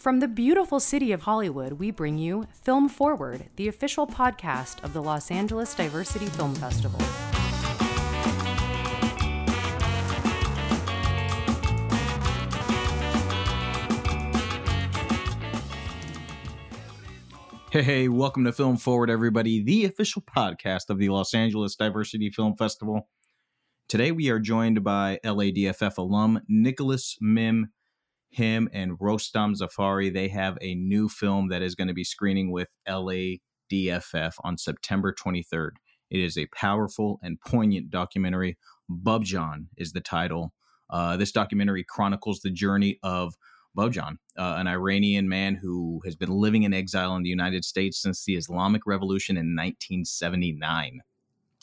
From the beautiful city of Hollywood, we bring you Film Forward, the official podcast of the Los Angeles Diversity Film Festival. Hey, hey, welcome to Film Forward, everybody, the official podcast of the Los Angeles Diversity Film Festival. Today we are joined by LADFF alum Nicholas Mihm him and Rostam Zafari, they have a new film that is going to be screening with LADFF on September 23rd. It is a powerful and poignant documentary. Bubjan is the title. Uh, this documentary chronicles the journey of Bubjan, uh, an Iranian man who has been living in exile in the United States since the Islamic Revolution in 1979.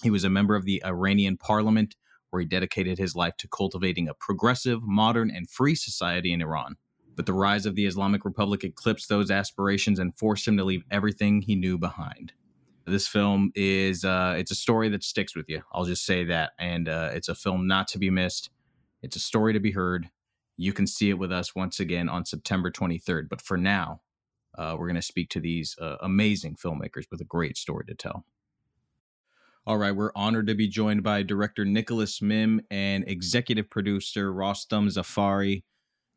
He was a member of the Iranian parliament where he dedicated his life to cultivating a progressive, modern, and free society in Iran. But the rise of the Islamic Republic eclipsed those aspirations and forced him to leave everything he knew behind. This film is uh, it's a story that sticks with you. I'll just say that, and uh, it's a film not to be missed. It's a story to be heard. You can see it with us once again on September 23rd. But for now, uh, we're going to speak to these uh, amazing filmmakers with a great story to tell. All right, we're honored to be joined by director Nicholas Mihm and executive producer Rostam Zafari.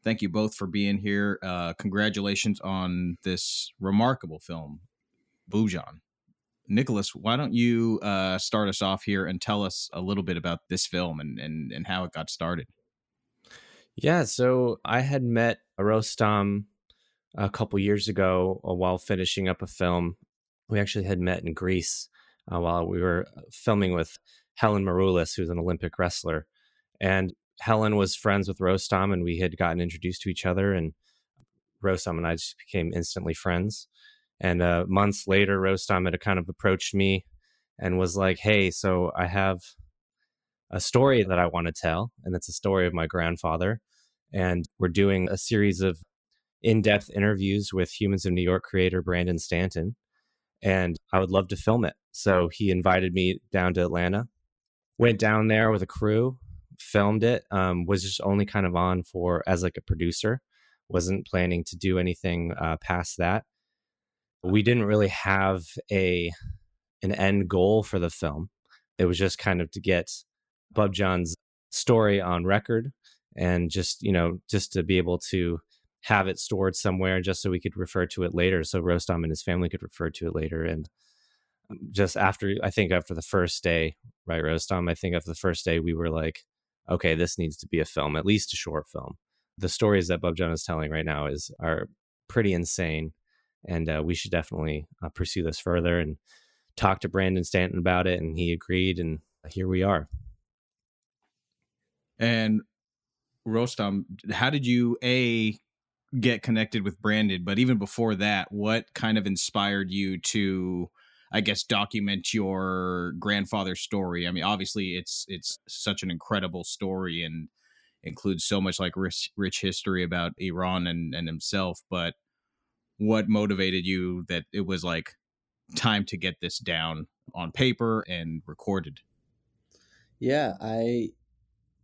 Thank you both for being here. Uh, congratulations on this remarkable film, Bubjan. Nicholas, why don't you uh, start us off here and tell us a little bit about this film and, and, and how it got started? Yeah, so I had met Rostam a couple years ago uh, while finishing up a film. We actually had met in Greece uh, while we were uh, filming with Helen Maroulis, who's an Olympic wrestler. And Helen was friends with Rostam, and we had gotten introduced to each other. And Rostam and I just became instantly friends. And uh, months later, Rostam had kind of approached me and was like, Hey, so I have a story that I want to tell, and it's a story of my grandfather. And we're doing a series of in depth interviews with Humans of New York creator Brandon Stanton and I would love to film it. So he invited me down to Atlanta, went down there with a crew, filmed it. Um, was just only kind of on for as like a producer, wasn't planning to do anything uh, past that. We didn't really have a an end goal for the film. It was just kind of to get Bubjan's story on record and just you know just to be able to have it stored somewhere just so we could refer to it later so Rostam and his family could refer to it later and um, just after I think after the first day right Rostam? I think after the first day we were like okay this needs to be a film at least a short film. The stories that Bubjan is telling right now is are pretty insane and uh, we should definitely uh, pursue this further and talk to Brandon Stanton about it and he agreed and here we are. And Rostam, how did you a get connected with Brandon, but even before that, what kind of inspired you to I guess document your grandfather's story? I mean, obviously it's it's such an incredible story and includes so much like rich, rich history about Iran and, and himself, but what motivated you that it was like time to get this down on paper and recorded? Yeah, I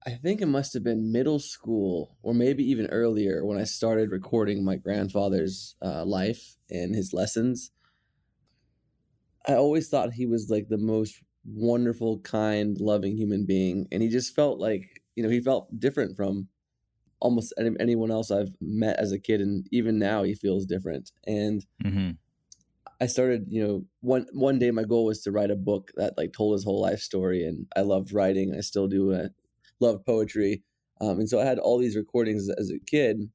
I think it must have been middle school or maybe even earlier when I started recording my grandfather's uh, life and his lessons. I always thought he was like the most wonderful, kind, loving human being. And he just felt like, you know, he felt different from almost any, anyone else I've met as a kid. And even now he feels different. And mm-hmm. I started, you know, one one day my goal was to write a book that like told his whole life story, and I loved writing. I still do. it loved poetry. Um, and so I had all these recordings as a kid.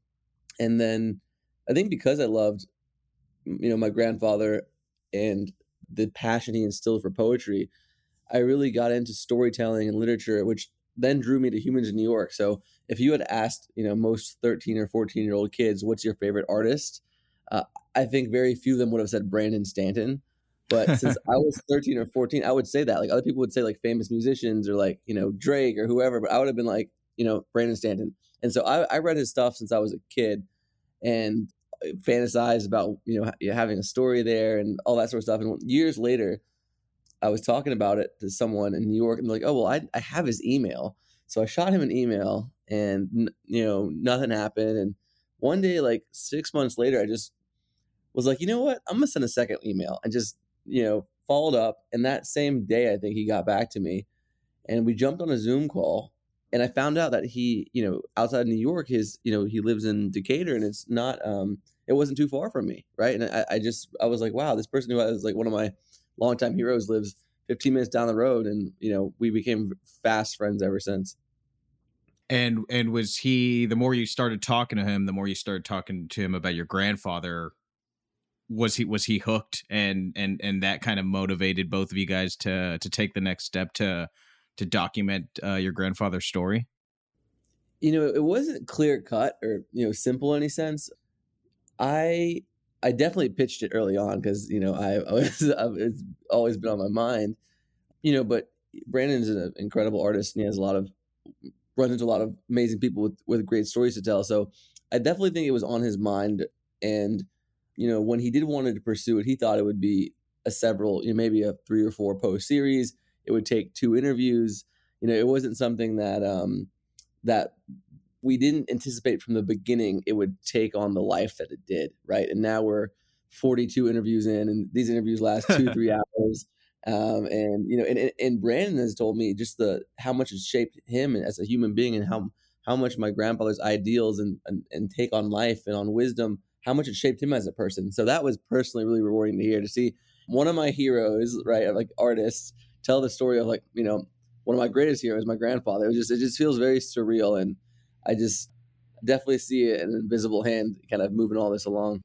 And then I think because I loved, you know, my grandfather and the passion he instilled for poetry, I really got into storytelling and literature, which then drew me to Humans in New York. So if you had asked, you know, most 13 or 14 year old kids, what's your favorite artist? Uh, I think very few of them would have said Brandon Stanton. But since I was 13 or 14, I would say that. Like other people would say like famous musicians or like, you know, Drake or whoever, but I would have been like, you know, Brandon Stanton. And so I, I read his stuff since I was a kid and uh, fantasized about, you know, having a story there and all that sort of stuff. And years later, I was talking about it to someone in New York and they're like, oh, well, I, I have his email. So I shot him an email and, you know, nothing happened. And one day, like six months later, I just was like, you know what? I'm gonna send a second email and just, you know, followed up. And that same day, I think he got back to me and we jumped on a Zoom call. And I found out that he, you know, outside New York, his, you know, he lives in Decatur and it's not, um, it wasn't too far from me. Right. And I, I just, I was like, wow, this person who was like one of my longtime heroes lives 15 minutes down the road. And, you know, we became fast friends ever since and and was he the more you started talking to him the more you started talking to him about your grandfather was he was he hooked and and and that kind of motivated both of you guys to to take the next step to to document uh, your grandfather's story you know it wasn't clear cut or you know simple in any sense i i definitely pitched it early on because you know i, I was it's always been on my mind you know but brandon's an incredible artist and he has a lot of runs into a lot of amazing people with, with great stories to tell. So I definitely think it was on his mind. And, you know, when he did wanted to pursue it, he thought it would be a several, you know, maybe a three or four post series. It would take two interviews. You know, it wasn't something that um that we didn't anticipate from the beginning it would take on the life that it did, right? And now we're 42 interviews in, and these interviews last two, three hours. Um, and you know, and, and Brandon has told me just the how much it shaped him as a human being, and how how much my grandfather's ideals and, and and take on life and on wisdom, how much it shaped him as a person. So that was personally really rewarding to hear to see one of my heroes, right, like artists, tell the story of like you know one of my greatest heroes, my grandfather. It just it just feels very surreal, and I just definitely see an invisible hand kind of moving all this along.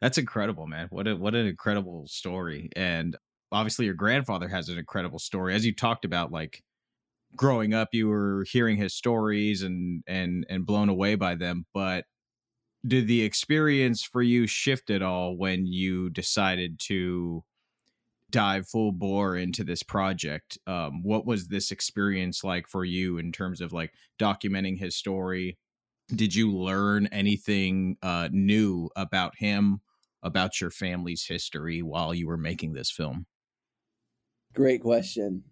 That's incredible, man. What a what an incredible story. And obviously your grandfather has an incredible story as you talked about like growing up you were hearing his stories and and and blown away by them but did the experience for you shift at all when you decided to dive full bore into this project um, what was this experience like for you in terms of like documenting his story did you learn anything uh, new about him about your family's history while you were making this film Great question.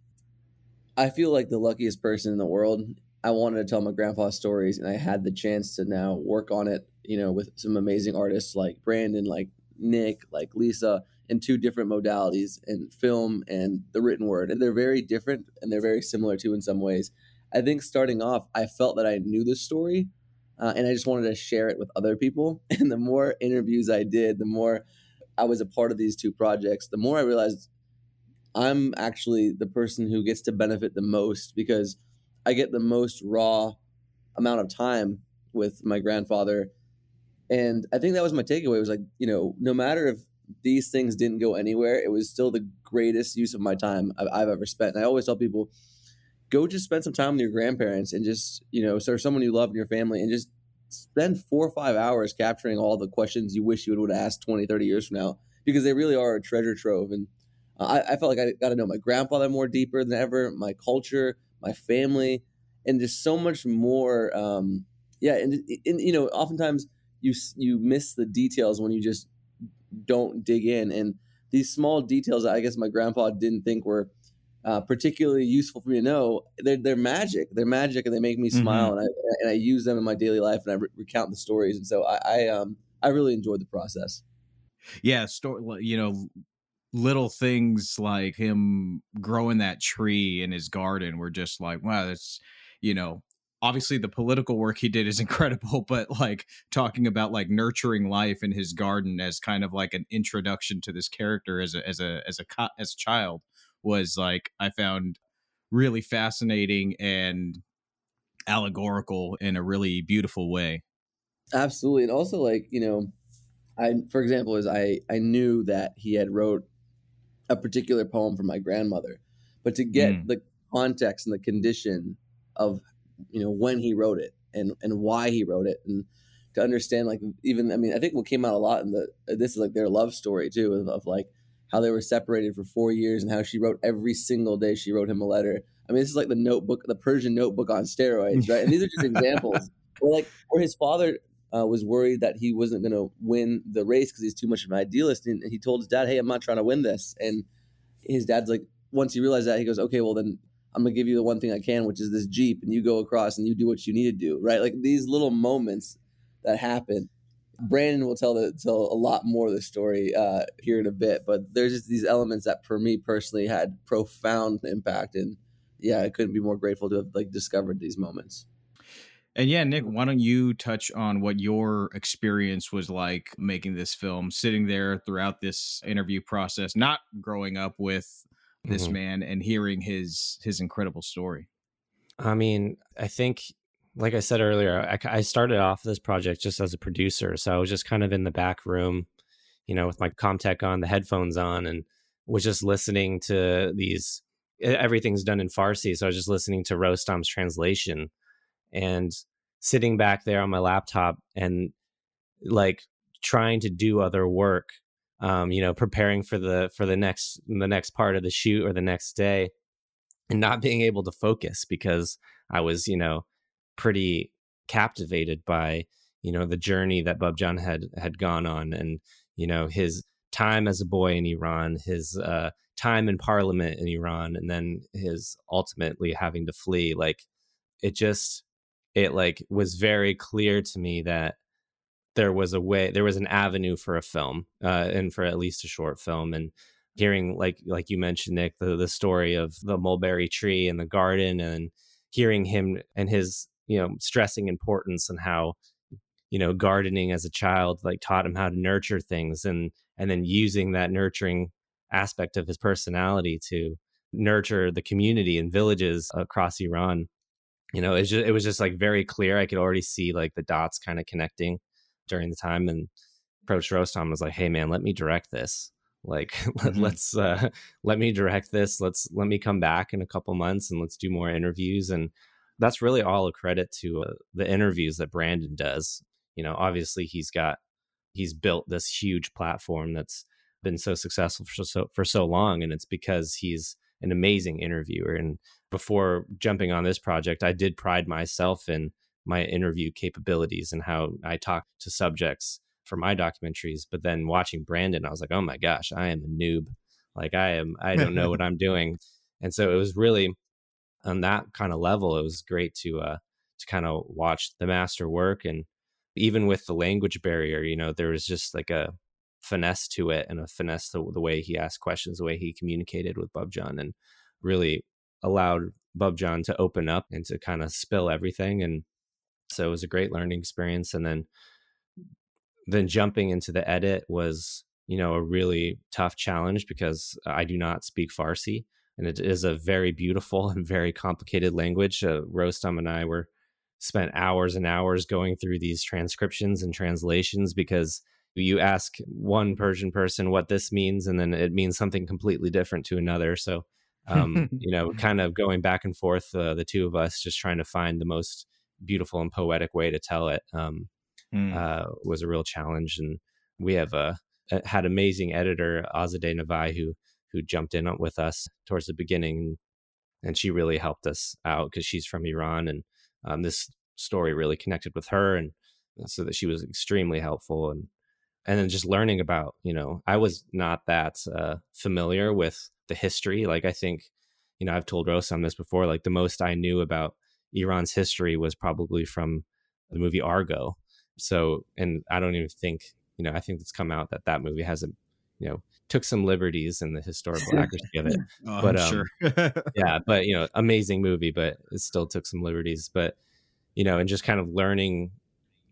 I feel like the luckiest person in the world. I wanted to tell my grandpa's stories, and I had the chance to now work on it. You know, with some amazing artists like Brandon, like Nick, like Lisa, in two different modalities, in film and the written word, and they're very different and they're very similar too in some ways. I think starting off, I felt that I knew the story, uh, and I just wanted to share it with other people. And the more interviews I did, the more I was a part of these two projects, the more I realized I'm actually the person who gets to benefit the most because I get the most raw amount of time with my grandfather. And I think that was my takeaway it was like, you know, no matter if these things didn't go anywhere, it was still the greatest use of my time I've, I've ever spent. And I always tell people, go just spend some time with your grandparents and just, you know, or someone you love in your family and just spend four or five hours capturing all the questions you wish you would have asked 20, 30 years from now because they really are a treasure trove. And I, I felt like I got to know my grandfather more deeper than ever, my culture, my family, and just so much more. Um, yeah, and, and you know, oftentimes you you miss the details when you just don't dig in, and these small details I guess my grandpa didn't think were uh, particularly useful for me to know. They're they're magic. They're magic, and they make me smile, mm-hmm. and I and I use them in my daily life, and I re- recount the stories, and so I, I um I really enjoyed the process. Yeah, story. You know, little things like him growing that tree in his garden were just like, wow, that's, you know, obviously the political work he did is incredible, but like talking about like nurturing life in his garden as kind of like an introduction to this character as a, as a, as a, as a child was like, I found really fascinating and allegorical in a really beautiful way. Absolutely. And also like, you know, I, for example, is I, I knew that he had wrote a particular poem for my grandmother, but to get mm. the context and the condition of you know when he wrote it and and why he wrote it and to understand like even I mean I think what came out a lot in the this is like their love story too of, of like how they were separated for four years and how she wrote every single day she wrote him a letter. I mean this is like the notebook the Persian notebook on steroids right and these are just examples where like where his father uh, was worried that he wasn't going to win the race because he's too much of an idealist. And he told his dad, "Hey, I'm not trying to win this." And his dad's like, once he realized that, he goes, "Okay, well then." I'm gonna give you the one thing I can, which is this Jeep, and you go across and you do what you need to do, right? Like these little moments that happen. Brandon will tell the tell a lot more of the story uh, here in a bit, but there's just these elements that for me personally had profound impact, and yeah, I couldn't be more grateful to have like discovered these moments. And yeah, Nick, why don't you touch on what your experience was like making this film, sitting there throughout this interview process, not growing up with this mm-hmm. man and hearing his his incredible story. I mean, I think like I said earlier, I, I, started off this project just as a producer. So I was just kind of in the back room, you know, with my Comtek on, the headphones on, and was just listening to these. Everything's done in Farsi. So I was just listening to Rostam's translation and sitting back there on my laptop and like trying to do other work um, you know preparing for the for the next the next part of the shoot or the next day and not being able to focus because i was you know pretty captivated by you know the journey that Bubjan had had gone on and you know his time as a boy in Iran his uh time in parliament in Iran and then his ultimately having to flee like it just it like was very clear to me that there was a way there was an avenue for a film uh, and for at least a short film and hearing like like you mentioned nick the, the story of the mulberry tree and the garden and hearing him and his you know stressing importance and how you know gardening as a child like taught him how to nurture things and and then using that nurturing aspect of his personality to nurture the community and villages across Iran you know, it, just, it was just like very clear. I could already see like the dots kind of connecting during the time and approached Rostam was like, Hey man, let me direct this. Like mm-hmm. let's uh, let me direct this. Let's let me come back in a couple months and let's do more interviews. And that's really all a credit to uh, the interviews that Brandon does. You know, obviously he's got he's built this huge platform that's been so successful for so for so long, and it's because he's an amazing interviewer. And before jumping on this project, I did pride myself in my interview capabilities and how I talk to subjects for my documentaries. But then watching Brandon, I was like, oh my gosh, I am a noob. Like I am, I don't know what I'm doing. And so it was really on that kind of level, it was great to uh to kind of watch the master work and even with the language barrier, you know, there was just like a finesse to it and a finesse to the way he asked questions, the way he communicated with Bubjan and really allowed Bubjan to open up and to kind of spill everything. And so it was a great learning experience. And then then jumping into the edit was, you know, a really tough challenge because I do not speak Farsi. And it is a very beautiful and very complicated language. Uh, Rostam and I were spent hours and hours going through these transcriptions and translations because you ask one Persian person what this means, and then it means something completely different to another. So um, you know, kind of going back and forth, uh, the two of us just trying to find the most beautiful and poetic way to tell it um, mm. uh, was a real challenge. And we have a, had amazing editor Azadeh Navai who who jumped in with us towards the beginning, and she really helped us out because she's from Iran, and um, this story really connected with her, and so that she was extremely helpful and and then just learning about you know i was not that uh, familiar with the history like i think you know i've told Rostam this before like the most i knew about iran's history was probably from the movie argo. So and i don't even think you know i think it's come out that that movie hasn't you know took some liberties in the historical accuracy of it. Oh, but um, sure. yeah but you know amazing movie but it still took some liberties. But you know and just kind of learning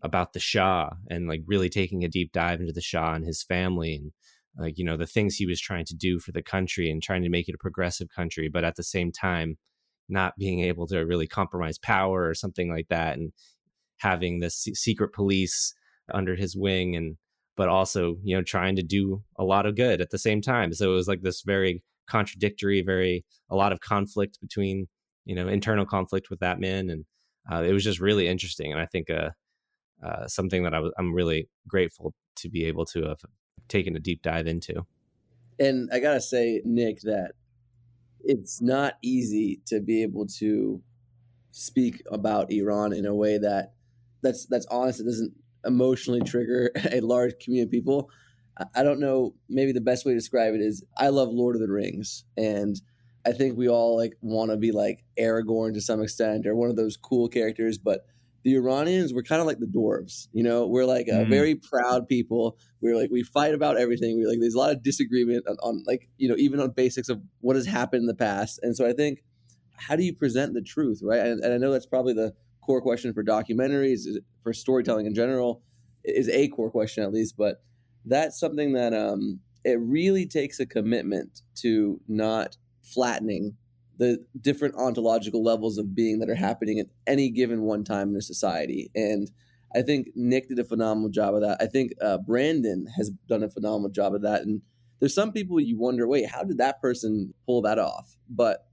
about the Shah and like really taking a deep dive into the Shah and his family and like you know the things he was trying to do for the country and trying to make it a progressive country but at the same time not being able to really compromise power or something like that and having this secret police under his wing and but also you know trying to do a lot of good at the same time so it was like this very contradictory very a lot of conflict between you know internal conflict with that man and uh, it was just really interesting and i think uh uh, something that I was I'm really grateful to be able to have taken a deep dive into. And I gotta say, Nick, that it's not easy to be able to speak about Iran in a way that that's that's honest. It doesn't emotionally trigger a large community of people. I don't know. Maybe the best way to describe it is I love Lord of the Rings, and I think we all like want to be like Aragorn to some extent, or one of those cool characters. But the Iranians were kind of like the dwarves, you know, we're like a Mm. very proud people. We're like, we fight about everything. We like, there's a lot of disagreement on, on like, you know, even on basics of what has happened in the past. And so I think, how do you present the truth, right? And, and I know that's probably the core question for documentaries, is- for storytelling in general, is a core question at least. But that's something that um, it really takes a commitment to not flattening the different ontological levels of being that are happening at any given one time in a society. And I think Nick did a phenomenal job of that. I think uh, Brandon has done a phenomenal job of that. And there's some people you wonder, wait, how did that person pull that off? But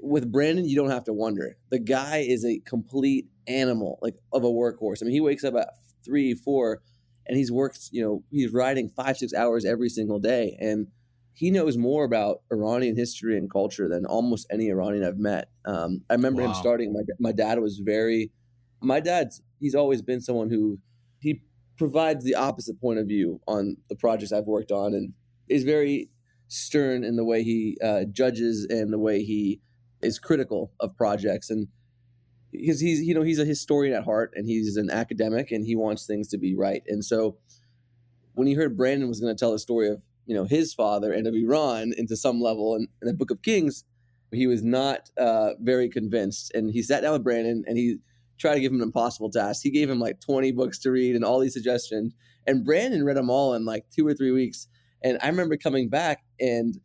with Brandon, you don't have to wonder. The guy is a complete animal, like of a workhorse. I mean, he wakes up at three, four, and he's worked. You know, he's riding five, six hours every single day, and he knows more about Iranian history and culture than almost any Iranian I've met. Um, I remember him starting. My my dad was very. My dad's he's always been someone who he provides the opposite point of view on the projects I've worked on, and is very stern in the way he uh, judges and the way he is critical of projects and because he's you know he's a historian at heart and he's an academic and he wants things to be right and so when he heard brandon was going to tell the story of you know his father and of iran into some level in, in the book of kings he was not uh, very convinced. And he sat down with brandon and he tried to give him an impossible task. He gave him like 20 books to read and all these suggestions. And brandon read them all in like two or three weeks. And i remember coming back and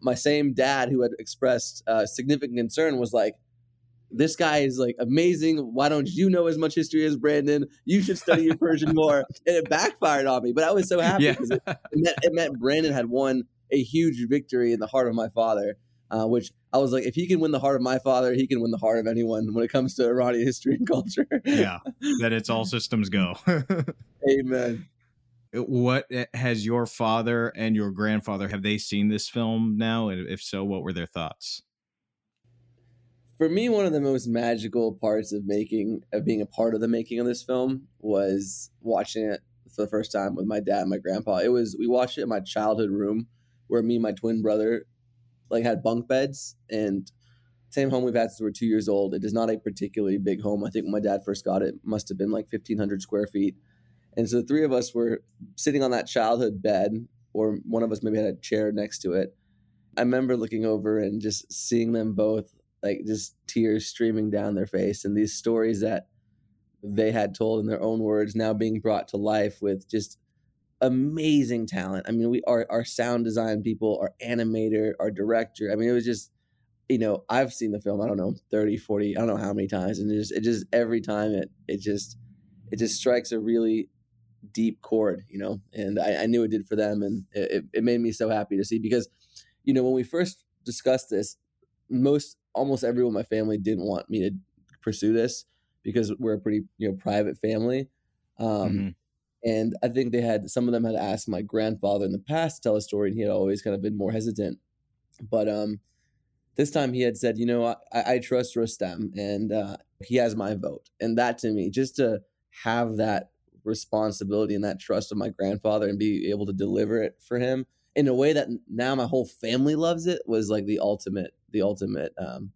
my same dad who had expressed uh, significant concern was like this guy is like amazing. Why don't you know as much history as Brandon? You should study your Persian more. And it backfired on me, but I was so happy Yeah. because it, it, meant, it meant Brandon had won a huge victory in the heart of my father. Uh, which I was like, if he can win the heart of my father, he can win the heart of anyone when it comes to Iranian history and culture. yeah, that it's all systems go. Amen. what eh, has your father and your grandfather have they seen this film now? And if so, what were their thoughts? For me one of the most magical parts of making of being a part of the making of this film was watching it for the first time with my dad and my grandpa. It was we watched it in my childhood room where me and my twin brother like had bunk beds and same home we've had since we we're two years old. It is not a particularly big home. I think when my dad first got it, it must have been like 1500 square feet. And so the three of us were sitting on that childhood bed or one of us maybe had a chair next to it. I remember looking over and just seeing them both like just tears streaming down their face and these stories that they had told in their own words now being brought to life with just amazing talent. I mean, we are our sound design people, our animator, our director. I mean, it was just you know, I've seen the film, I don't know, 30, 40, I don't know how many times and it just it just every time it it just it just strikes a really deep chord, you know, and I, I knew it did for them and it, it made me so happy to see because you know, when we first discussed this, most almost everyone in my family didn't want me to pursue this because we're a pretty you know private family. Um, Mhm. and i think they had some of them had asked my grandfather in the past to tell a story and he had always kind of been more hesitant. But um this time he had said you know i, I trust Rostam and uh, he has my vote. And that to me just to have that responsibility and that trust of my grandfather and be able to deliver it for him in a way that now my whole family loves it was like the ultimate the ultimate um,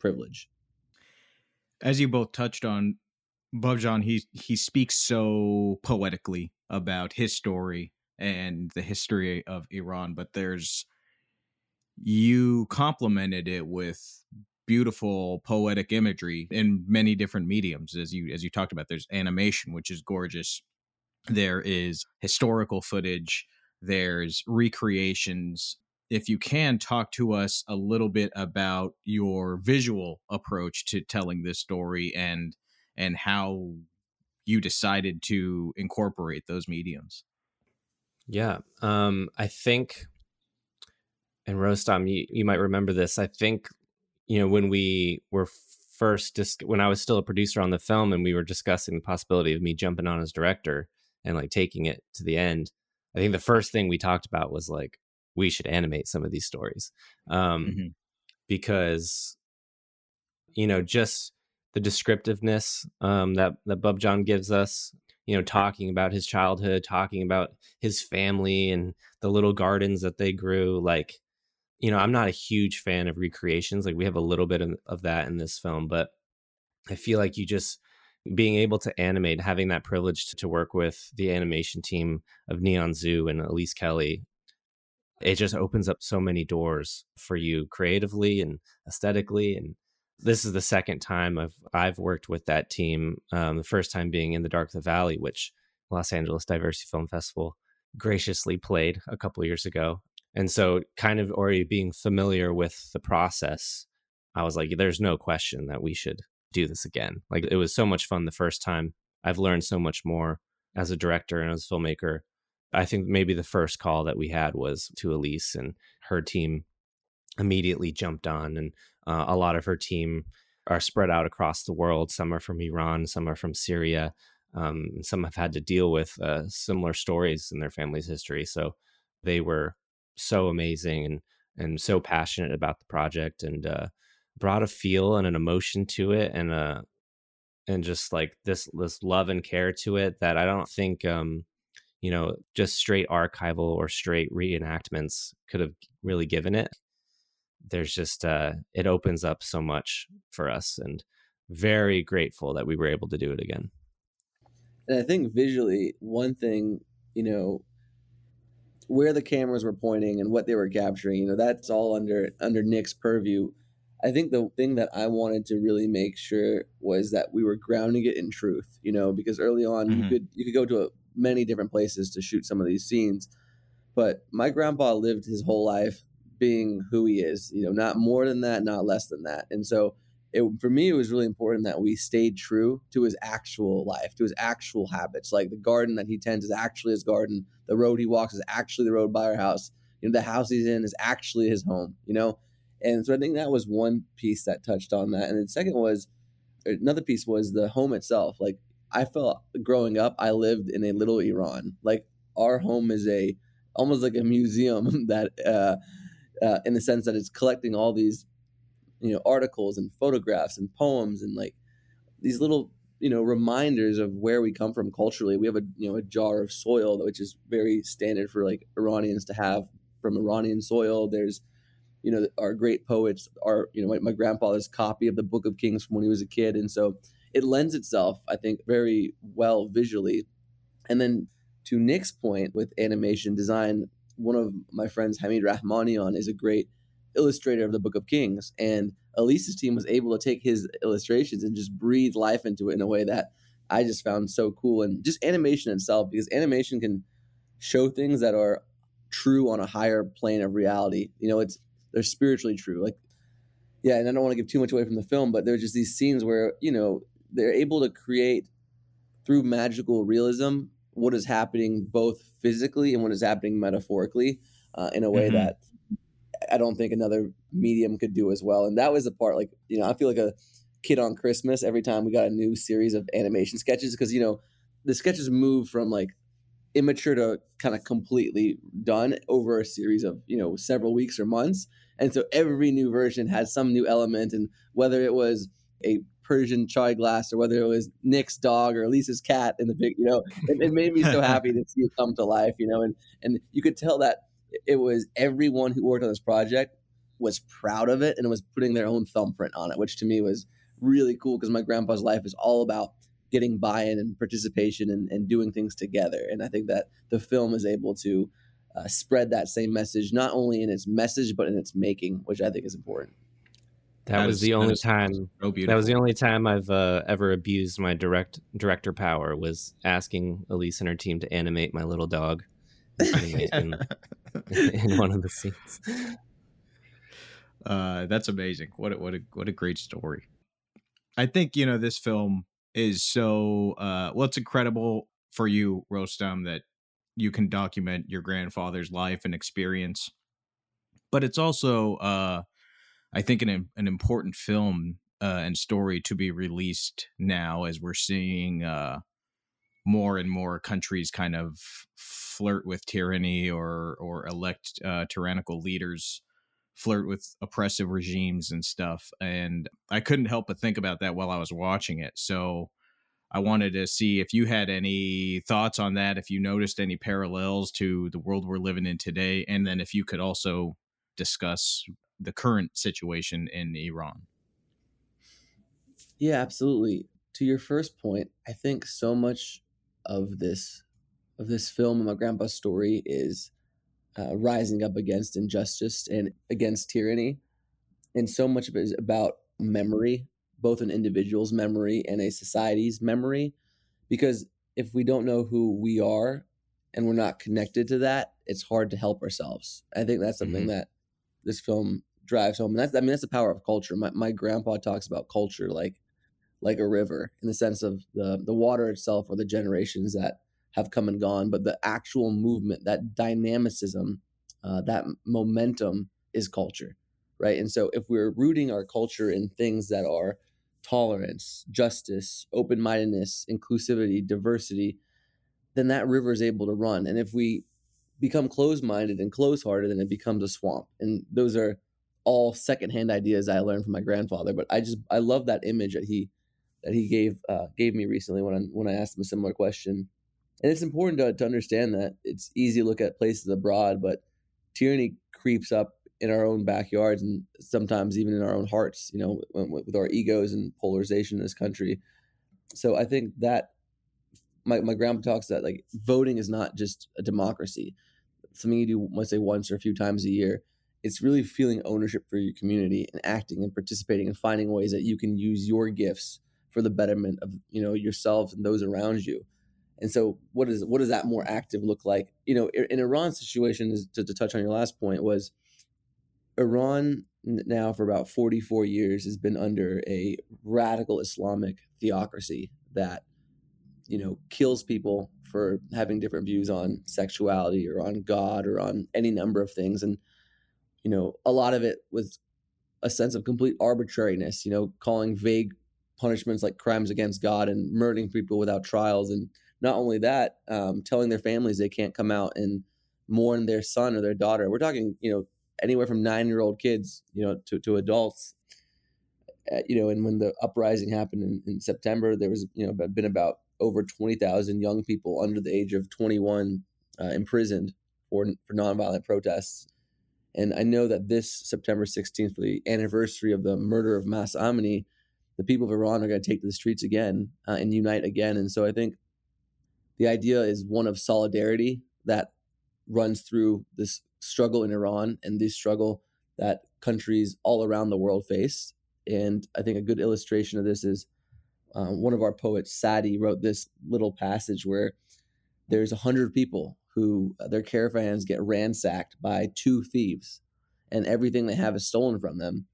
privilege. As you both touched on, Bubjan, he he speaks so poetically about his story and the history of Iran, but there's you complemented it with beautiful poetic imagery in many different mediums as you as you talked about. There's animation which is gorgeous. There is historical footage. There's recreations if you can talk to us a little bit about your visual approach to telling this story and and how you decided to incorporate those mediums Yeah. Um, I think, and Rostam, you, you might remember this. I think, you know, when we were first, dis- when I was still a producer on the film and we were discussing the possibility of me jumping on as director and like taking it to the end, I think the first thing we talked about was like, we should animate some of these stories. Um, Mhm. because, you know, just the descriptiveness um, that, that Bubjan gives us, you know, talking about his childhood, talking about his family and the little gardens that they grew. Like, you know, I'm not a huge fan of recreations. Like, we have a little bit of, of that in this film, but I feel like you just being able to animate, having that privilege to, to work with the animation team of Neon Zoo and Elise Kelly, it just opens up so many doors for you creatively and aesthetically. And this is the second time I've I've worked with that team. Um, the first time being in the Dark of the Valley, which Los Angeles Diversity Film Festival graciously played a couple years ago. And so, kind of already being familiar with the process, I was like, there's no question that we should do this again. Like, it was so much fun the first time. I've learned so much more as a director and as a filmmaker. I think maybe the first call that we had was to Elise, and her team immediately jumped on. And uh, a lot of her team are spread out across the world. Some are from Iran, some are from Syria. Um, some have had to deal with uh, similar stories in their family's history. So they were so amazing and and so passionate about the project and uh, brought a feel and an emotion to it and a uh, and just like this this love and care to it that I don't think um, you know just straight archival or straight reenactments could have really given it. There's just uh, it opens up so much for us and very grateful that we were able to do it again. And I think visually, one thing, you know, where the cameras were pointing and what they were capturing, you know, that's all under under Nick's purview. I think the thing that I wanted to really make sure was that we were grounding it in truth, you know, because early on mm-hmm. you could you could go to a, many different places to shoot some of these scenes, but my grandpa lived his whole life being who he is, you know, not more than that, not less than that, and so it, for me, it was really important that we stayed true to his actual life, to his actual habits. Like the garden that he tends is actually his garden. The road he walks is actually the road by our house. You know, the house he's in is actually his home. You know, and so I think that was one piece that touched on that. And then second was another piece was the home itself. Like I felt growing up, I lived in a little Iran. Like our home is a almost like a museum that, uh, uh, in the sense that it's collecting all these you know articles and photographs and poems and like these little you know reminders of where we come from culturally. We have a you know a jar of soil which is very standard for like iranians to have from iranian soil. There's you know our great poets are you know my, my grandfather's copy of the book of kings from when he was a kid. And so it lends itself i think very well visually and then to nick's point with animation design one of my friends hamid rahmanian is a great illustrator of the Book of Kings, and Elise's team was able to take his illustrations and just breathe life into it in a way that I just found so cool. And just animation itself, because animation can show things that are true on a higher plane of reality. You know, it's they're spiritually true. Like, yeah, and I don't want to give too much away from the film, but there's just these scenes where you know they're able to create through magical realism what is happening both physically and what is happening metaphorically uh, in a way mm-hmm. that I don't think another medium could do as well. And that was the part, like, you know, I feel like a kid on Christmas every time we got a new series of animation sketches because, you know, the sketches move from like immature to kind of completely done over a series of, you know, several weeks or months. And so every new version has some new element. And whether it was a Persian chai glass or whether it was Nick's dog or Elise's cat in the big, you know, it, it made me so happy to see it come to life, you know, and, and you could tell that it was everyone who worked on this project was proud of it and was putting their own thumbprint on it, which to me was really cool because my grandpa's life is all about getting buy-in and participation and, and doing things together. And I think that the film is able to uh, spread that same message, not only in its message but in its making, which I think is important. That, that was is, the only time. So that was the only time I've uh, ever abused my direct director power was asking Elise and her team to animate my little dog in, in one of the scenes. Uh, that's amazing. What a, what a what a great story. I think you know this film is so uh, well. It's incredible for you, Rostam, that you can document your grandfather's life and experience, but it's also, uh, I think, an an important film uh, and story to be released now as we're seeing uh, more and more countries kind of flirt with tyranny or or elect uh, tyrannical leaders flirt with oppressive regimes and stuff and i couldn't help but think about that while i was watching it. So i wanted to see if you had any thoughts on that if you noticed any parallels to the world we're living in today and then if you could also discuss the current situation in iran yeah absolutely to your first point, I think so much of this of this film and my grandpa's story is uh, rising up against injustice and against tyranny, and so much of it is about memory, both an individual's memory and a society's memory, because if we don't know who we are and we're not connected to that, it's hard to help ourselves. I think that's something Mhm. that this film drives home. And that's I mean that's the power of culture. My my grandpa talks about culture like like a river in the sense of the the water itself or the generations that have come and gone, but the actual movement, that dynamicism, uh, that momentum is culture, right? And so if we're rooting our culture in things that are tolerance, justice, open mindedness, inclusivity, diversity, then that river is able to run. And if we become closed minded and close hearted, then it becomes a swamp. And those are all secondhand ideas I learned from my grandfather. But I just I love that image that he that he gave uh, gave me recently when I when I asked him a similar question. And it's important to, to understand that it's easy to look at places abroad, but tyranny creeps up in our own backyards and sometimes even in our own hearts. You know, with our egos and polarization in this country. So I think that my my grandpa talks that like voting is not just a democracy, something you do let's say once or a few times a year. It's really feeling ownership for your community and acting and participating and finding ways that you can use your gifts for the betterment of you know yourself and those around you. And so, what is what does that more active look like? You know, in Iran's situation, is to, to touch on your last point, was Iran now for about 44 years has been under a radical Islamic theocracy that you know kills people for having different views on sexuality or on God or on any number of things and you know a lot of it was a sense of complete arbitrariness you know calling vague punishments like crimes against God and murdering people without trials. And not only that um, telling their families they can't come out and mourn their son or their daughter. We're talking you know anywhere from nine year old kids you know to, to adults. Uh, you know and when the uprising happened in, in september there was you know been about over 20,000 young people under the age of 21 uh, imprisoned for for nonviolent protests. And I know that this September 16th, for the anniversary of the murder of Mahsa Amini, the people of Iran are going to take to the streets again uh, and unite again. And so I think the idea is one of solidarity that runs through this struggle in Iran and this struggle that countries all around the world face. And I think a good illustration of this is um, one of our poets, Sadi, wrote this little passage where there's a hundred people who uh, their caravans get ransacked by two thieves, and everything they have is stolen from them.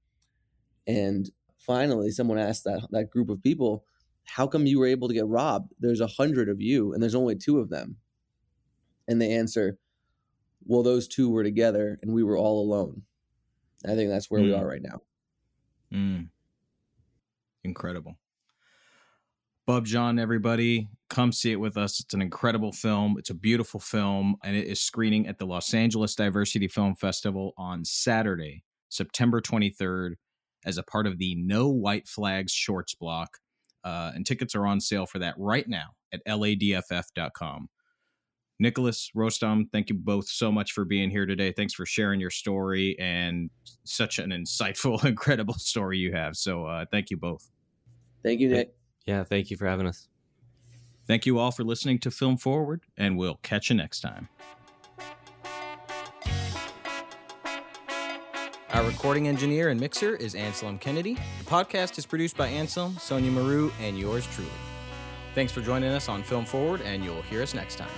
And finally, someone asked that that group of people, "How come you were able to get robbed? There's a hundred of you, and there's only two of them." And they answer, "Well, those two were together, and we were all alone." I think that's where we Mm. are right now. Mm. Incredible. Bubjan, everybody, come see it with us. It's an incredible film. It's a beautiful film, and it is screening at the Los Angeles Diversity Film Festival on Saturday, September 23rd, as a part of the No White Flags Shorts block. Uh, and tickets are on sale for that right now at ladff.com. Nicholas Rostam, thank you both so much for being here today. Thanks for sharing your story and such an insightful, incredible story you have. So, uh, thank you both. Thank you, Nick. Yeah, thank you for having us. Thank you all for listening to Film Forward, and we'll catch you next time. Our recording engineer and mixer is Anselm Kennedy. The podcast is produced by Anselm, Sonia Maru, and yours truly. Thanks for joining us on Film Forward, and you'll hear us next time.